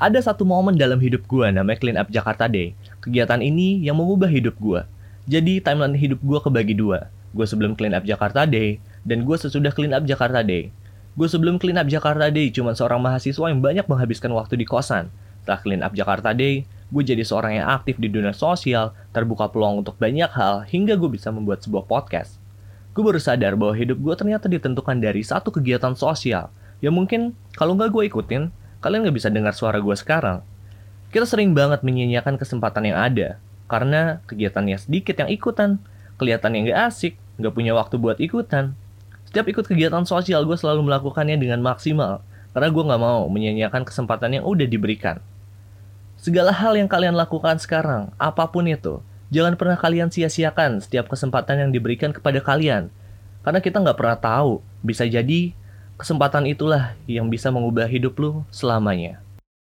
Ada satu momen dalam hidup gue namanya Clean Up Jakarta Day. Kegiatan ini yang mengubah hidup gue. Jadi timeline hidup gue kebagi dua. Gue sebelum Clean Up Jakarta Day, dan gue sesudah Clean Up Jakarta Day. Gue sebelum Clean Up Jakarta Day cuma seorang mahasiswa yang banyak menghabiskan waktu di kosan. Setelah Clean Up Jakarta Day, gue jadi seorang yang aktif di dunia sosial, terbuka peluang untuk banyak hal, hingga gue bisa membuat sebuah podcast. Gue baru sadar bahwa hidup gue ternyata ditentukan dari satu kegiatan sosial, yang mungkin kalau nggak gue ikutin, kalian nggak bisa dengar suara gue sekarang. Kita sering banget menyia-nyiakan kesempatan yang ada, karena kegiatannya sedikit yang ikutan, kelihatan yang gak asik, gak punya waktu buat ikutan. Setiap ikut kegiatan sosial, gue selalu melakukannya dengan maksimal, karena gue gak mau menyia-nyiakan kesempatan yang udah diberikan. Segala hal yang kalian lakukan sekarang, apa pun itu, jangan pernah kalian sia-siakan setiap kesempatan yang diberikan kepada kalian. Karena kita nggak pernah tahu, bisa jadi Kesempatan itulah yang bisa mengubah hidup lu selamanya.